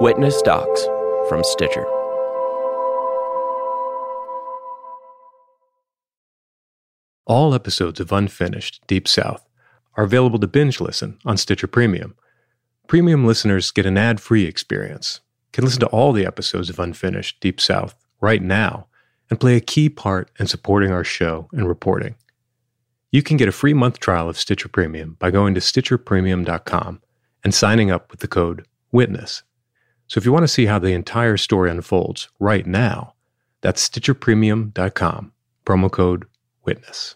Witness Docs from Stitcher. All episodes of Unfinished Deep South are available to binge listen on Stitcher Premium. Premium listeners get an ad free experience, can listen to all the episodes of Unfinished Deep South right now, and play a key part in supporting our show and reporting. You can get a free month trial of Stitcher Premium by going to StitcherPremium.com and signing up with the code WITNESS. So if you want to see how the entire story unfolds right now, that's StitcherPremium.com, promo code WITNESS.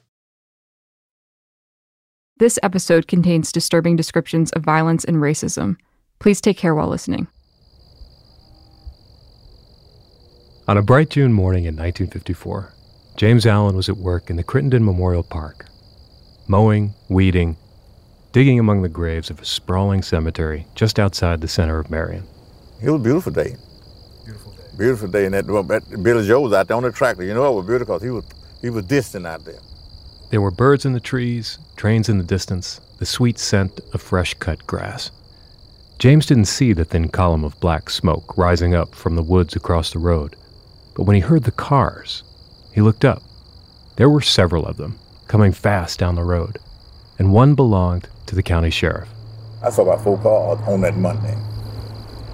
This episode contains disturbing descriptions of violence and racism. Please take care while listening. On a bright June morning in 1954, James Allen was at work in the Crittenden Memorial Park, mowing, weeding, digging among the graves of a sprawling cemetery just outside the center of Marion. It was a beautiful day. Beautiful day. Beautiful day, and that, well, that Billy Joe was out there on the tractor. You know it was beautiful because he was he was distant out there. There were birds in the trees, trains in the distance, the sweet scent of fresh cut grass. James didn't see the thin column of black smoke rising up from the woods across the road, but when he heard the cars, he looked up. There were several of them coming fast down the road, and one belonged to the county sheriff. I saw about four cars on that Monday.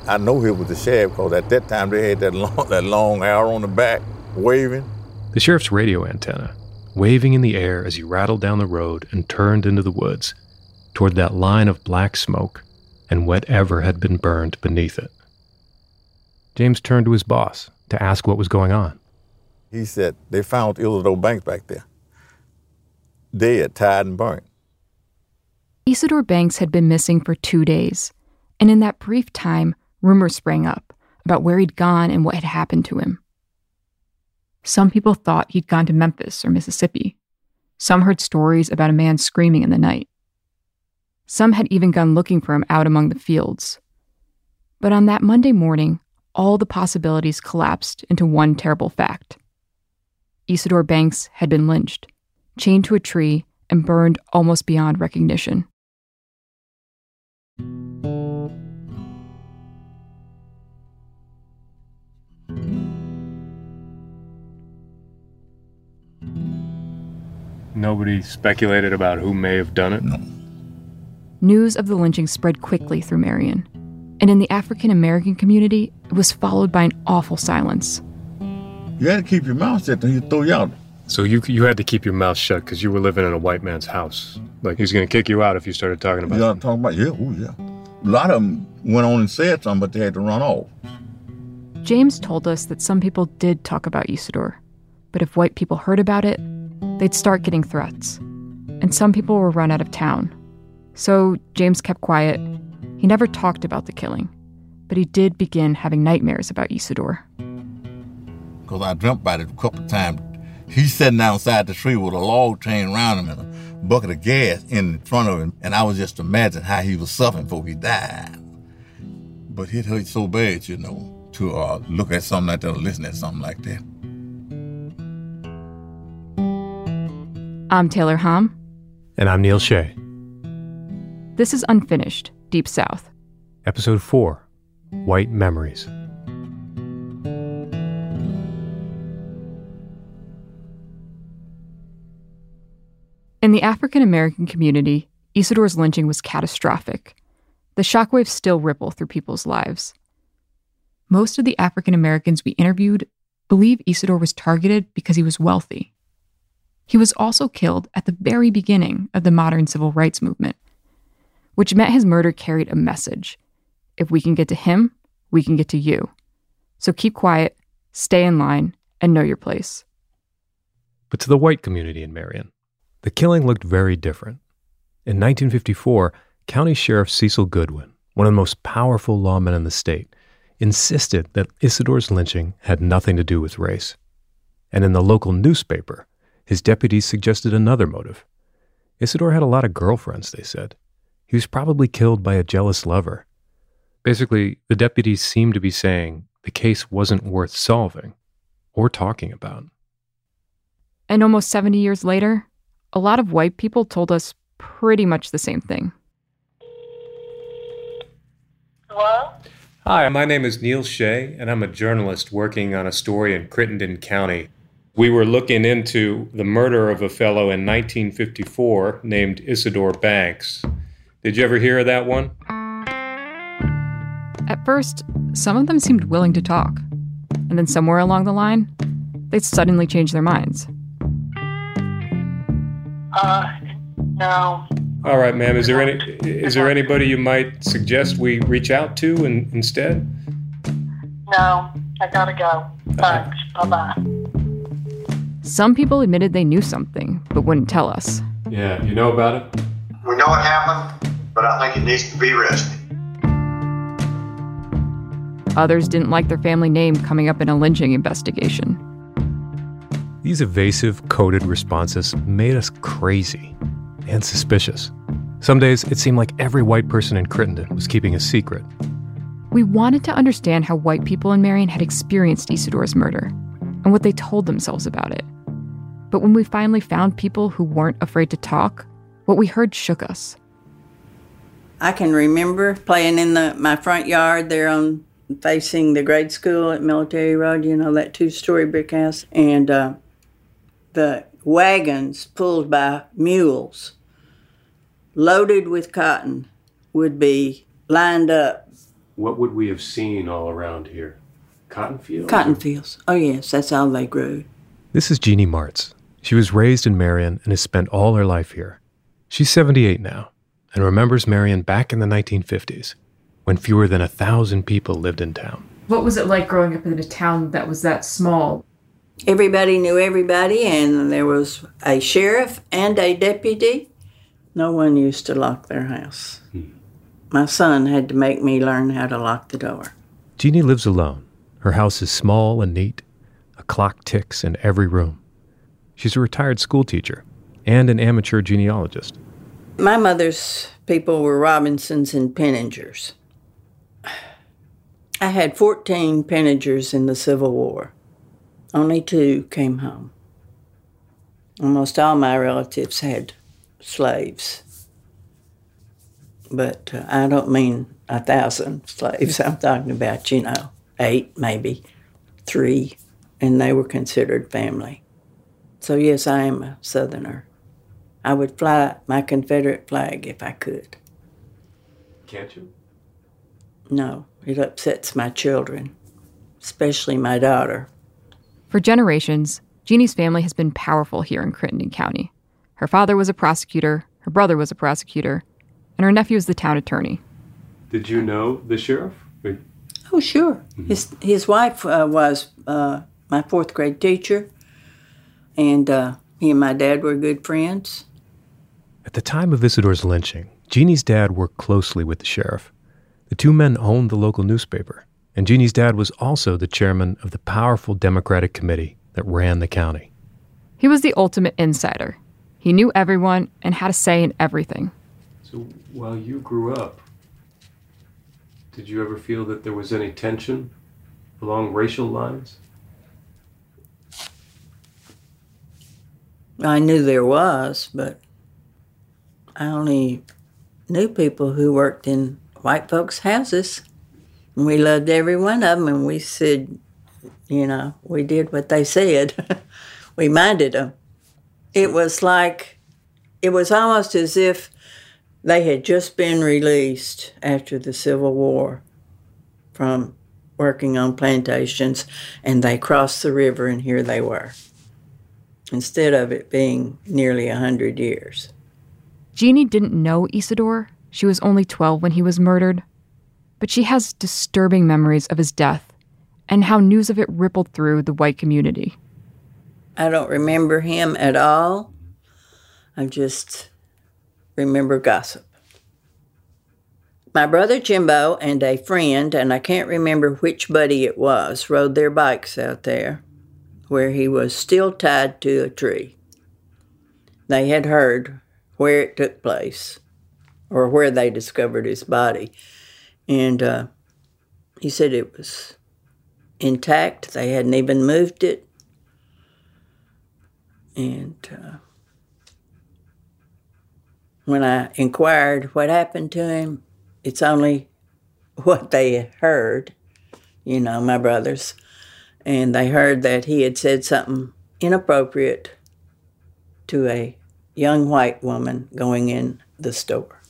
I know he was the sheriff because at that time they had that long, that long arrow on the back waving. The sheriff's radio antenna, waving in the air as he rattled down the road and turned into the woods, toward that line of black smoke and whatever had been burned beneath it. James turned to his boss to ask what was going on. He said they found Isidore Banks back there, dead, tied, and burnt. Isidore Banks had been missing for two days, and in that brief time, rumors sprang up about where he'd gone and what had happened to him. Some people thought he'd gone to Memphis or Mississippi. Some heard stories about a man screaming in the night. Some had even gone looking for him out among the fields. But on that Monday morning, all the possibilities collapsed into one terrible fact. Isidore Banks had been lynched, chained to a tree, and burned almost beyond recognition. Nobody speculated about who may have done it? No. News of the lynching spread quickly through Marion, and in the African American community, it was followed by an awful silence. You had to keep your mouth shut till he'd throw you out. So you you had to keep your mouth shut because you were living in a white man's house. Like he's going to kick you out if you started talking about. You know what I'm talking about? Yeah, oh yeah. A lot of them went on and said something, but they had to run off. James told us that some people did talk about Isidore, but if white people heard about it, they'd start getting threats. And some people were run out of town. So James kept quiet. He never talked about the killing, but he did begin having nightmares about Isidore. Because I dreamt about it a couple of times. He's sitting outside the tree with a log chain around him and a bucket of gas in front of him, and I was just imagining how he was suffering before he died. But it hurt so bad, you know, to uh, look at something like that or listen at something like that. I'm Taylor Hom. And I'm Neil Shea. This is Unfinished Deep South. Episode 4 White Memories. In the African American community, Isidore's lynching was catastrophic. The shockwaves still ripple through people's lives. Most of the African Americans we interviewed believe Isidore was targeted because he was wealthy. He was also killed at the very beginning of the modern civil rights movement, which meant his murder carried a message. If we can get to him, we can get to you. So keep quiet, stay in line, and know your place. But to the white community in Marion, the killing looked very different. In 1954, County Sheriff Cecil Goodwin, one of the most powerful lawmen in the state, insisted that Isidore's lynching had nothing to do with race. And in the local newspaper, his deputies suggested another motive. Isidore had a lot of girlfriends, they said. He was probably killed by a jealous lover. Basically, the deputies seemed to be saying the case wasn't worth solving or talking about. And almost 70 years later, a lot of white people told us pretty much the same thing. Hello? Hi, my name is Neil Shea, and I'm a journalist working on a story in Crittenden County. We were looking into the murder of a fellow in 1954 named Isidore Banks. Did you ever hear of that one? At first, some of them seemed willing to talk. And then somewhere along the line, they'd suddenly changed their minds. Uh, no. All right, ma'am. Is there any is there anybody you might suggest we reach out to in, instead? No. I gotta go. Thanks. Bye bye. Some people admitted they knew something, but wouldn't tell us. Yeah, you know about it? We know what happened, but I think it needs to be arrested. Others didn't like their family name coming up in a lynching investigation. These evasive, coded responses made us crazy and suspicious. Some days it seemed like every white person in Crittenden was keeping a secret. We wanted to understand how white people in Marion had experienced Isidore's murder and what they told themselves about it. But when we finally found people who weren't afraid to talk, what we heard shook us. I can remember playing in the my front yard there on facing the grade school at Military Road, you know, that two story brick house, and uh, the wagons pulled by mules loaded with cotton would be lined up. What would we have seen all around here? Cotton fields? Cotton fields. Oh, yes, that's how they grew. This is Jeannie Martz. She was raised in Marion and has spent all her life here. She's 78 now and remembers Marion back in the 1950s when fewer than a thousand people lived in town. What was it like growing up in a town that was that small? Everybody knew everybody, and there was a sheriff and a deputy. No one used to lock their house. Hmm. My son had to make me learn how to lock the door. Jeannie lives alone. Her house is small and neat. A clock ticks in every room. She's a retired school teacher and an amateur genealogist. My mother's people were Robinsons and Penningers. I had 14 Penningers in the Civil War. Only two came home. Almost all my relatives had slaves. But uh, I don't mean a thousand slaves. I'm talking about, you know, eight, maybe three, and they were considered family. So, yes, I am a Southerner. I would fly my Confederate flag if I could. Can't you? No, it upsets my children, especially my daughter. For generations, Jeannie's family has been powerful here in Crittenden County. Her father was a prosecutor, her brother was a prosecutor, and her nephew is the town attorney. Did you know the sheriff? Oh, sure. His his wife uh, was uh, my fourth grade teacher, and uh, he and my dad were good friends. At the time of Isidore's lynching, Jeannie's dad worked closely with the sheriff. The two men owned the local newspaper, and Jeannie's dad was also the chairman of the powerful Democratic committee that ran the county. He was the ultimate insider. He knew everyone and had a say in everything. So while you grew up, did you ever feel that there was any tension along racial lines? I knew there was, but I only knew people who worked in white folks' houses. And we loved every one of them, and we said, you know, we did what they said. we minded them. It was like, it was almost as if They had just been released after the Civil War from working on plantations, and they crossed the river, and here they were, instead of it being nearly a hundred years. Jeannie didn't know Isidore. She was only 12 when he was murdered. But she has disturbing memories of his death and how news of it rippled through the white community. I don't remember him at all. I just remember gossip. My brother Jimbo and a friend, and I can't remember which buddy it was, rode their bikes out there where he was still tied to a tree. They had heard where it took place or where they discovered his body. And uh, he said it was intact, they hadn't even moved it. And uh, when I inquired what happened to him, it's only what they heard, you know, my brothers. And they heard that he had said something inappropriate to a young white woman going in the store.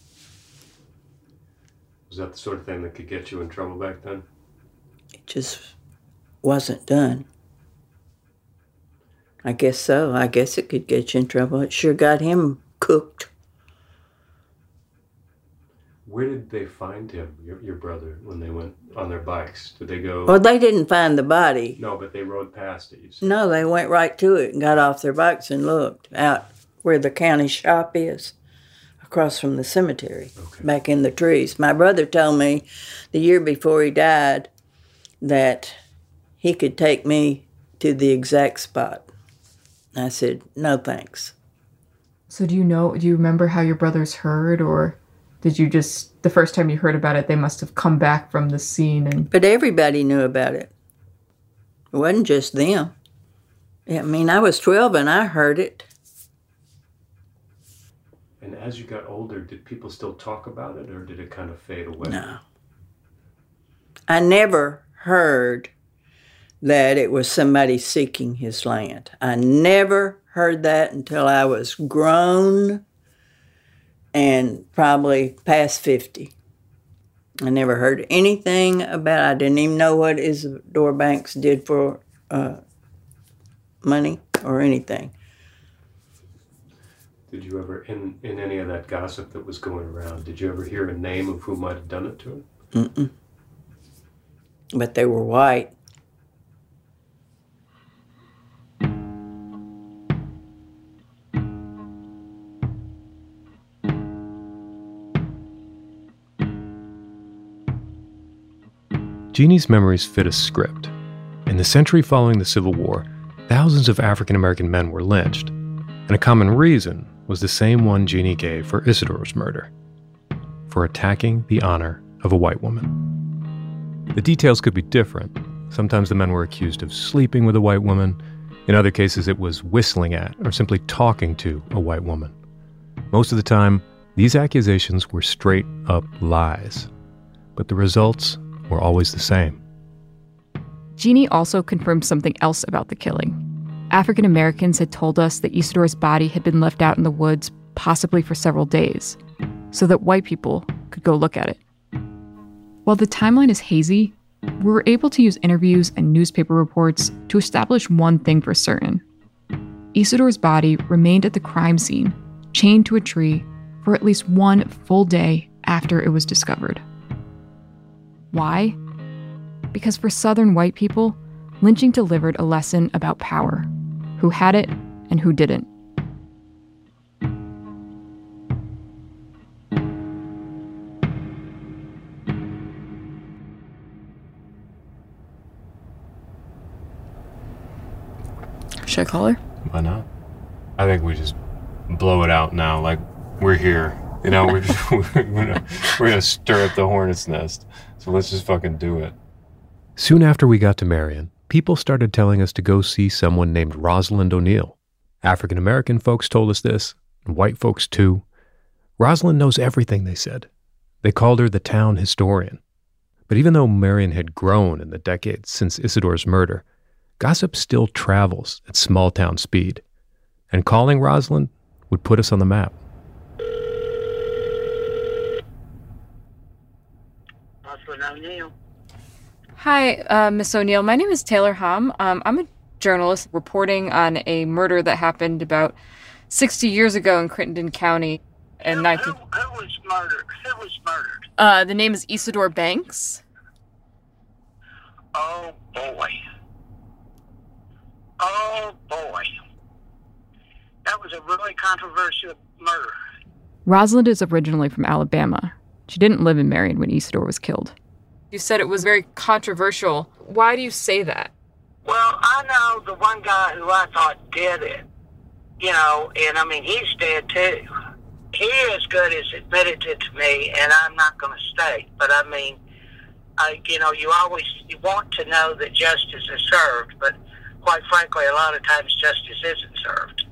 Was that the sort of thing that could get you in trouble back then? It just wasn't done. I guess so. I guess it could get you in trouble. It sure got him cooked. Where did they find him, your, your brother, when they went on their bikes? Did they go? Well, they didn't find the body. No, but they rode past it. You said. No, they went right to it and got off their bikes and looked out where the county shop is, across from the cemetery, Okay. back in the trees. My brother told me the year before he died that he could take me to the exact spot. I said, no thanks. So, do you know, do you remember how your brothers heard, or did you just, the first time you heard about it, they must have come back from the scene and. But everybody knew about it. It wasn't just them. I mean, I was 12 and I heard it. And as you got older, did people still talk about it, or did it kind of fade away? No. I never heard that it was somebody seeking his land. I never heard that until I was grown and probably past 50. I never heard anything about I didn't even know what Isidore Banks did for uh, money or anything. Did you ever, in, in any of that gossip that was going around, did you ever hear a name of who might have done it to him? Mm-mm. But they were white. Jeannie's memories fit a script. In the century following the Civil War, thousands of African American men were lynched, and a common reason was the same one Jeannie gave for Isidore's murder for attacking the honor of a white woman. The details could be different. Sometimes the men were accused of sleeping with a white woman. In other cases, it was whistling at or simply talking to a white woman. Most of the time, these accusations were straight up lies. But the results were always the same. Jeannie also confirmed something else about the killing. African Americans had told us that Isidore's body had been left out in the woods, possibly for several days, so that white people could go look at it. While the timeline is hazy, we were able to use interviews and newspaper reports to establish one thing for certain. Isidore's body remained at the crime scene, chained to a tree, for at least one full day after it was discovered. Why? Because for Southern white people, lynching delivered a lesson about power who had it and who didn't. Should I call her? Why not? I think we just blow it out now. Like we're here. You know, gonna we're gonna stir up the hornet's nest. So let's just fucking do it. Soon after we got to Marion, people started telling us to go see someone named Rosalind O'Neill. African American folks told us this, and white folks too. Rosalind knows everything, they said. They called her the town historian. But even though Marion had grown in the decades since Isidore's murder, gossip still travels at small town speed. And calling Rosalind would put us on the map. O'Neill. Hi, uh, Miss O'Neill. My name is Taylor Hom. Um, I'm a journalist reporting on a murder that happened about 60 years ago in Crittenden County. In Who, 19- who, who was murdered? Who was murdered? uh, the name is Isidore Banks. Oh boy. Oh boy. That was a really controversial murder. Rosalind is originally from Alabama. She didn't live in Marion when Isidore was killed. You said it was very controversial. Why do you say that? Well, I know the one guy who I thought did it. You know, and I mean he's dead too. He as good as admitted it to me, and I'm not going to state, but I mean, I you know you always you want to know that justice is served, but quite frankly, a lot of times justice isn't served.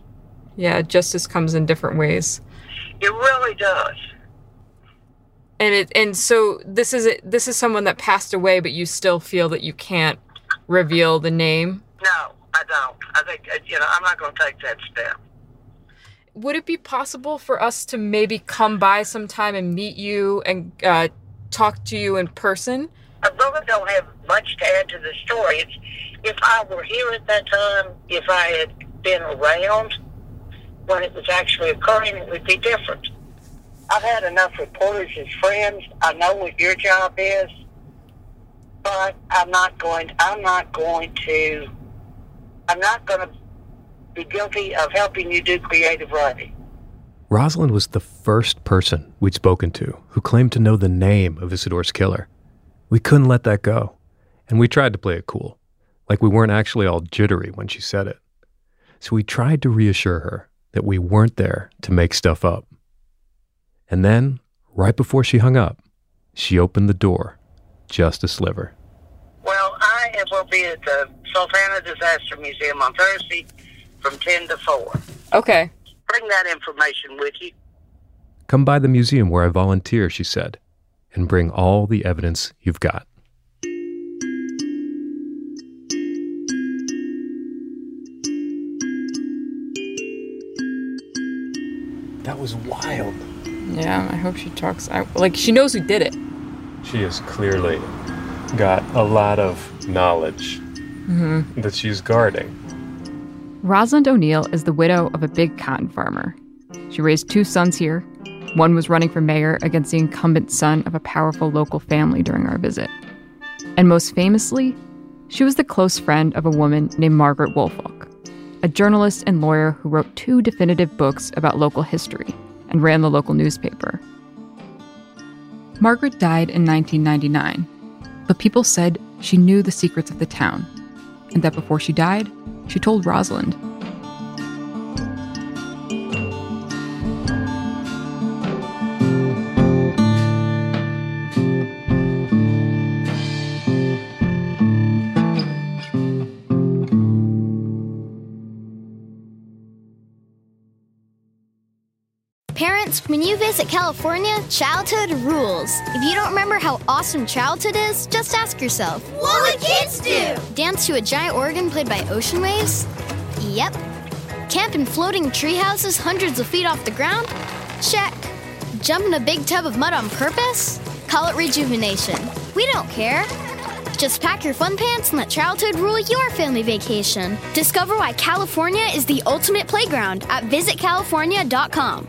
Yeah, justice comes in different ways. It really does. And it and so this is it this is someone that passed away but you still feel that you can't reveal the name. No, I don't. I think uh, you know I'm not going to take that step. Would it be possible for us to maybe come by sometime and meet you and uh, talk to you in person? I really don't have much to add to the story. It's, if I were here at that time, if I had been around when it was actually occurring, it would be different. I've had enough reporters as friends. I know what your job is, but I'm not going. I'm not going to. I'm not going to be guilty of helping you do creative writing. Rosalind was the first person we'd spoken to who claimed to know the name of Isidore's killer. We couldn't let that go, and we tried to play it cool, like we weren't actually all jittery when she said it. So we tried to reassure her that we weren't there to make stuff up. And then, right before she hung up, she opened the door just a sliver. Well, I will be at the Sultana Disaster Museum on Thursday from 10 to 4. Okay. Bring that information with you. Come by the museum where I volunteer, she said, and bring all the evidence you've got. That was wild. Yeah, I hope she talks I, like she knows who did it. She has clearly got a lot of knowledge mm-hmm. that she's guarding. Rosalind O'Neill is the widow of a big cotton farmer. She raised two sons here. One was running for mayor against the incumbent son of a powerful local family during our visit. And most famously, she was the close friend of a woman named Margaret Woolfolk, a journalist and lawyer who wrote two definitive books about local history and ran the local newspaper. Margaret died in 1999, but people said she knew the secrets of the town, and that before she died, she told Rosalind. When you visit California, childhood rules. If you don't remember how awesome childhood is, just ask yourself What would kids do? Dance to a giant organ played by ocean waves? Yep. Camp in floating tree houses hundreds of feet off the ground? Check. Jump in a big tub of mud on purpose? Call it rejuvenation. We don't care. Just pack your fun pants and let childhood rule your family vacation. Discover why California is the ultimate playground at visitcalifornia.com.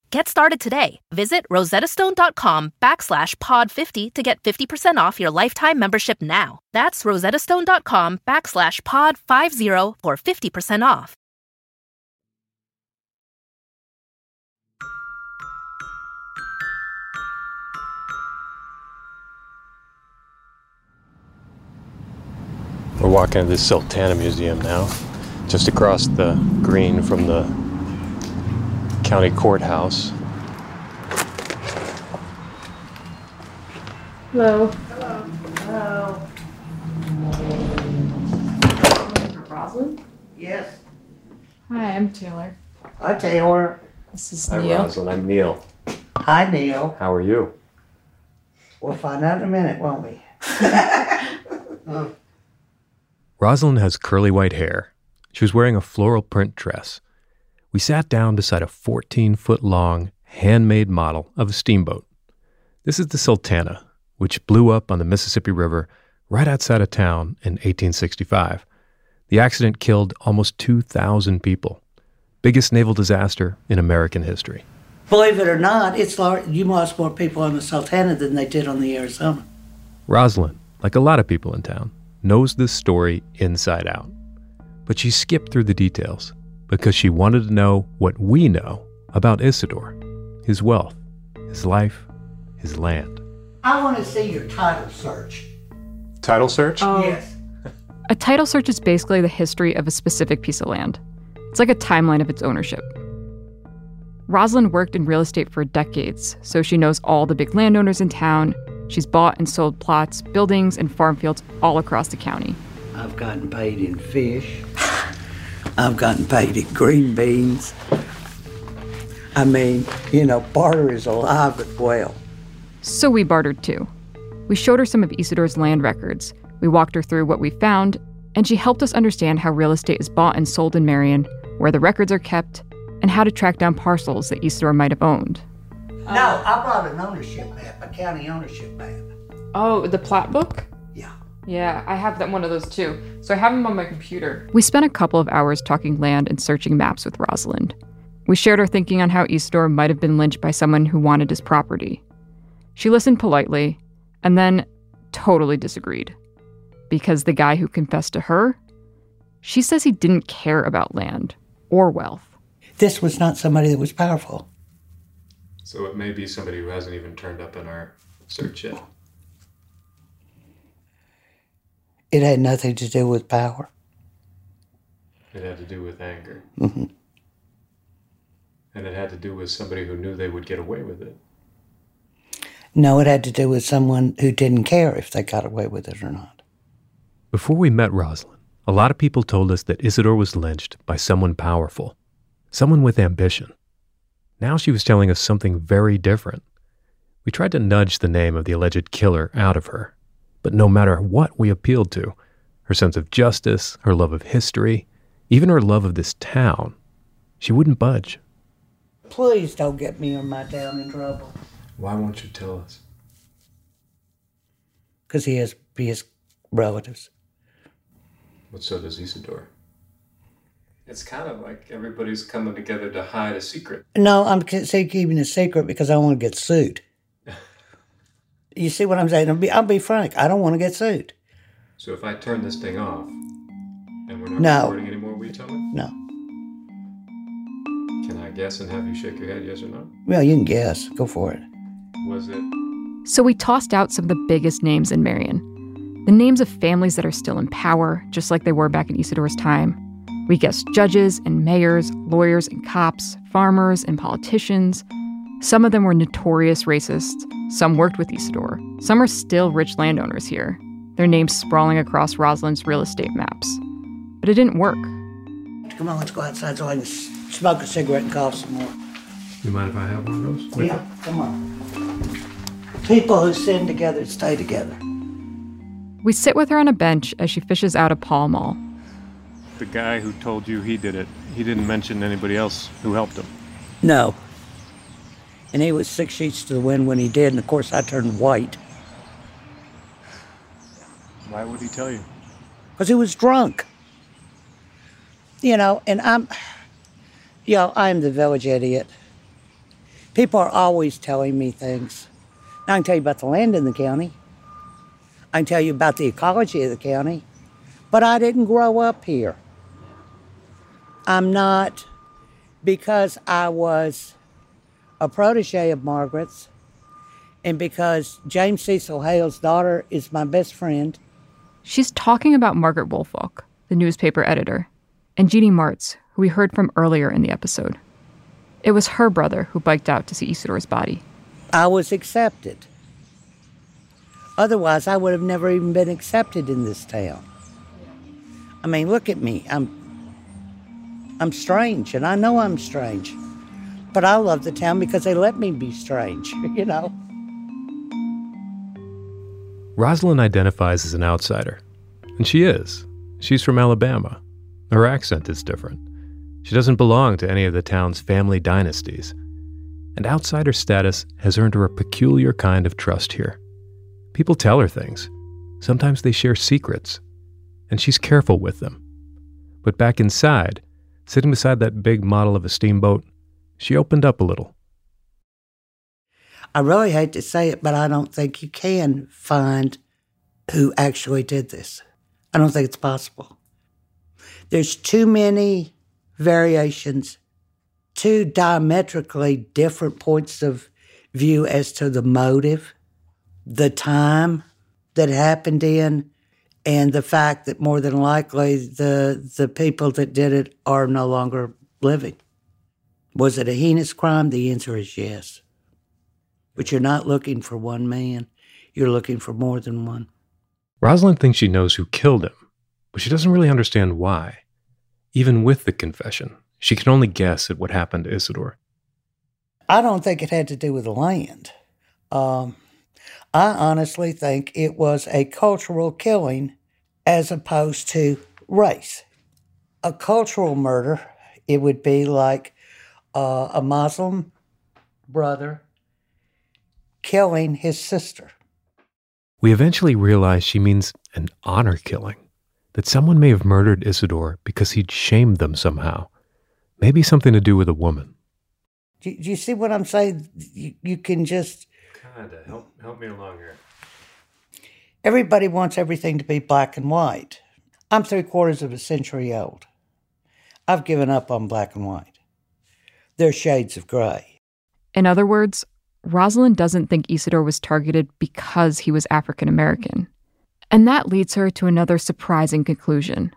Get started today. Visit rosettastone.com backslash pod50 to get 50% off your lifetime membership now. That's rosettastone.com backslash pod50 for 50% off. We're walking to the Sultana Museum now, just across the green from the county courthouse. Hello. Hello. Hello. Rosalind? Yes. Hi, I'm Taylor. Hi, Taylor. This is Hi, Neil. Rosalind. I'm Neil. Hi, Neil. How are you? We'll find out in a minute, won't we? Rosalind has curly white hair. She was wearing a floral print dress. We sat down beside a 14 foot long, handmade model of a steamboat. This is the Sultana, which blew up on the Mississippi River right outside of town in 1865. The accident killed almost 2,000 people. Biggest naval disaster in American history. Believe it or not, it's lar- you lost more people on the Sultana than they did on the Arizona. Rosalind, like a lot of people in town, knows this story inside out. But she skipped through the details because she wanted to know what we know about Isidore, his wealth, his life, his land. I want to see your title search. Title search? Oh. Yes. A title search is basically the history of a specific piece of land. It's like a timeline of its ownership. Rosalind worked in real estate for decades, so she knows all the big landowners in town. She's bought and sold plots, buildings, and farm fields all across the county. I've gotten paid in fish. I've gotten paid in green beans. I mean, you know, barter is alive and well. So we bartered too. We showed her some of Isidore's land records. We walked her through what we found, and she helped us understand how real estate is bought and sold in Marion, where the records are kept, and how to track down parcels that Isidore might have owned. No, I brought an ownership map, a county ownership map. Oh, the plat book? Yeah. Yeah, I have that one of those too. So I have them on my computer. We spent a couple of hours talking land and searching maps with Rosalind. We shared our thinking on how Isidore might have been lynched by someone who wanted his property. She listened politely and then totally disagreed. Because the guy who confessed to her, she says he didn't care about land or wealth. This was not somebody that was powerful. So it may be somebody who hasn't even turned up in our search yet. It had nothing to do with power. It had to do with anger. hmm And it had to do with somebody who knew they would get away with it. No, it had to do with someone who didn't care if they got away with it or not. Before we met Rosalind, a lot of people told us that Isidore was lynched by someone powerful, someone with ambition. Now she was telling us something very different. We tried to nudge the name of the alleged killer out of her, but no matter what we appealed to her sense of justice, her love of history, even her love of this town she wouldn't budge. Please don't get me or my town in trouble. Why won't you tell us? Because he has his relatives. But so does Isidore. It's kind of like everybody's coming together to hide a secret. No, I'm keeping a secret because I want to get sued. You see what I'm saying? I'll be, I'll be frank. I don't want to get sued. So if I turn this thing off and we're not No. recording anymore, will you tell me? No. Can I guess and have you shake your head, yes or no? Well, you can guess. Go for it. Was it? So we tossed out some of the biggest names in Marion. The names of families that are still in power, just like they were back in Isidore's time. We guessed judges and mayors, lawyers and cops, farmers and politicians. Some of them were notorious racists. Some worked with Isidore. Some are still rich landowners here. Their names sprawling across Rosalind's real estate maps. But it didn't work. Come on, let's go outside so I can smoke a cigarette and cough some more. You mind if I have one of those? Yeah, come on. People who sin together stay together. We sit with her on a bench as she fishes out a Pall Mall. The guy who told you he did it, he didn't mention anybody else who helped him. No. And he was six sheets to the wind when he did, and of course I turned white Why would he tell you? because he was drunk. You know, and I'm, you know, I'm the village idiot. People are always telling me things. I can tell you about the land in the county. I can tell you about the ecology of the county, but I didn't grow up here. I'm not, because I was a protege of Margaret's, and because James Cecil Hale's daughter is my best friend. She's talking about Margaret Woolfolk, the newspaper editor, and Jeannie Martz, who we heard from earlier in the episode. It was her brother who biked out to see Isidore's body. I was accepted. Otherwise, I would have never even been accepted in this town. I mean, look at me. I'm I'm strange, and I know I'm strange. But I love the town because they let me be strange, you know. Rosalind identifies as an outsider, and she is. She's from Alabama. Her accent is different. She doesn't belong to any of the town's family dynasties. And outsider status has earned her a peculiar kind of trust here. People tell her things. Sometimes they share secrets, and she's careful with them. But back inside, sitting beside that big model of a steamboat, she opened up a little. I really hate to say it, but I don't think you can find who actually did this. I don't think it's possible. There's too many variations, two diametrically different points of view as to the motive, the time that happened in, and the fact that more than likely the the people that did it are no longer living. Was it a heinous crime? The answer is yes. But you're not looking for one man, you're looking for more than one. Rosalind thinks she knows who killed him, but she doesn't really understand why. Even with the confession, she can only guess at what happened to Isidore. I don't think it had to do with the land. Um, I honestly think it was a cultural killing as opposed to race. A cultural murder, it would be like uh, a Muslim brother killing his sister. We eventually realize she means an honor killing, that someone may have murdered Isidore because he'd shamed them somehow. Maybe something to do with a woman. Do, do you see what I'm saying? You, you can just. Kinda. Help, help me along here. Everybody wants everything to be black and white. I'm three quarters of a century old. I've given up on black and white. They're shades of gray. In other words, Rosalind doesn't think Isidore was targeted because he was African American. And that leads her to another surprising conclusion.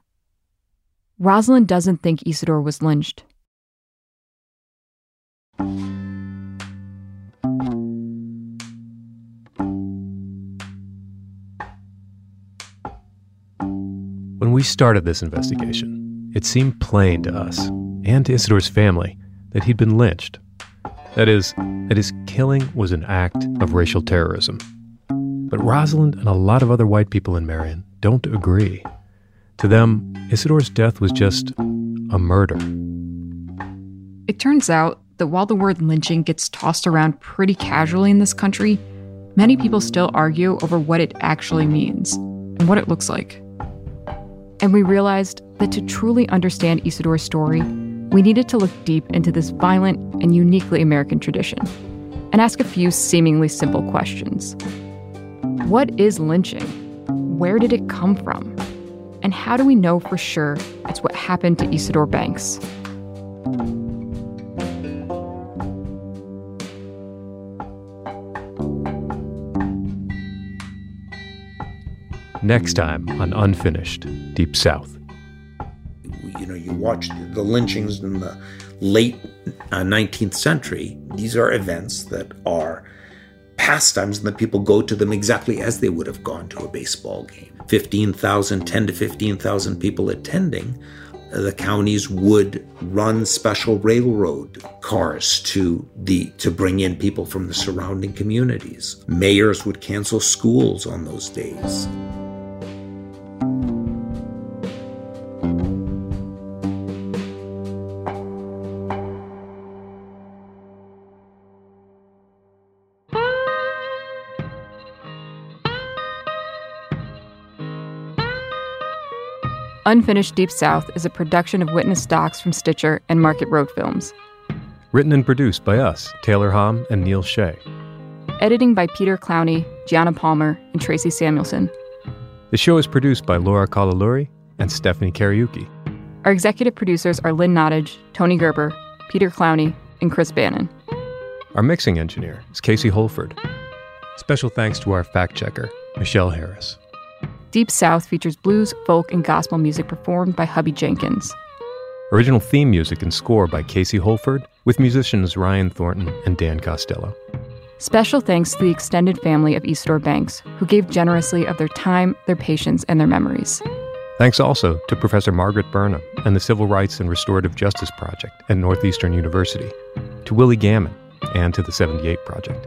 Rosalind doesn't think Isidore was lynched. When we started this investigation, it seemed plain to us and to Isidore's family that he'd been lynched. That is, that his killing was an act of racial terrorism. But Rosalind and a lot of other white people in Marion don't agree. To them, Isidore's death was just a murder. It turns out that while the word lynching gets tossed around pretty casually in this country, many people still argue over what it actually means and what it looks like. And we realized that to truly understand Isidore's story, we needed to look deep into this violent and uniquely American tradition and ask a few seemingly simple questions. What is lynching? Where did it come from? And how do we know for sure it's what happened to Isidore Banks? Next time on Unfinished Deep South. Watch the lynchings in the late uh, 19th century. These are events that are pastimes and that people go to them exactly as they would have gone to a baseball game. 15,000, 10 to 15,000 people attending. The counties would run special railroad cars to the to bring in people from the surrounding communities. Mayors would cancel schools on those days. Unfinished Deep South is a production of Witness Docs from Stitcher and Market Road Films. Written and produced by us, Taylor Hom and Neil Shea. Editing by Peter Clowney, Gianna Palmer, and Tracy Samuelson. The show is produced by Laura Kalaluri and Stephanie Kariuki. Our executive producers are Lynn Nottage, Tony Gerber, Peter Clowney, and Chris Bannon. Our mixing engineer is Casey Holford. Special thanks to our fact checker, Michelle Harris. Deep South features blues, folk, and gospel music performed by Hubby Jenkins. Original theme music and score by Casey Holford, with musicians Ryan Thornton and Dan Costello. Special thanks to the extended family of Isidore Banks, who gave generously of their time, their patience, and their memories. Thanks also to Professor Margaret Burnham and the Civil Rights and Restorative Justice Project at Northeastern University, to Willie Gammon, and to the 78 Project.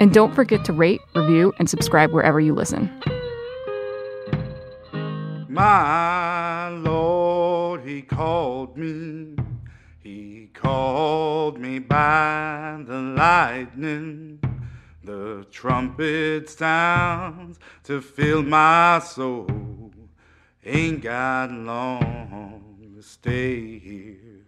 And don't forget to rate, review, and subscribe wherever you listen. My Lord, He called me. He called me by the lightning. The trumpet sounds to fill my soul. Ain't got long to stay here.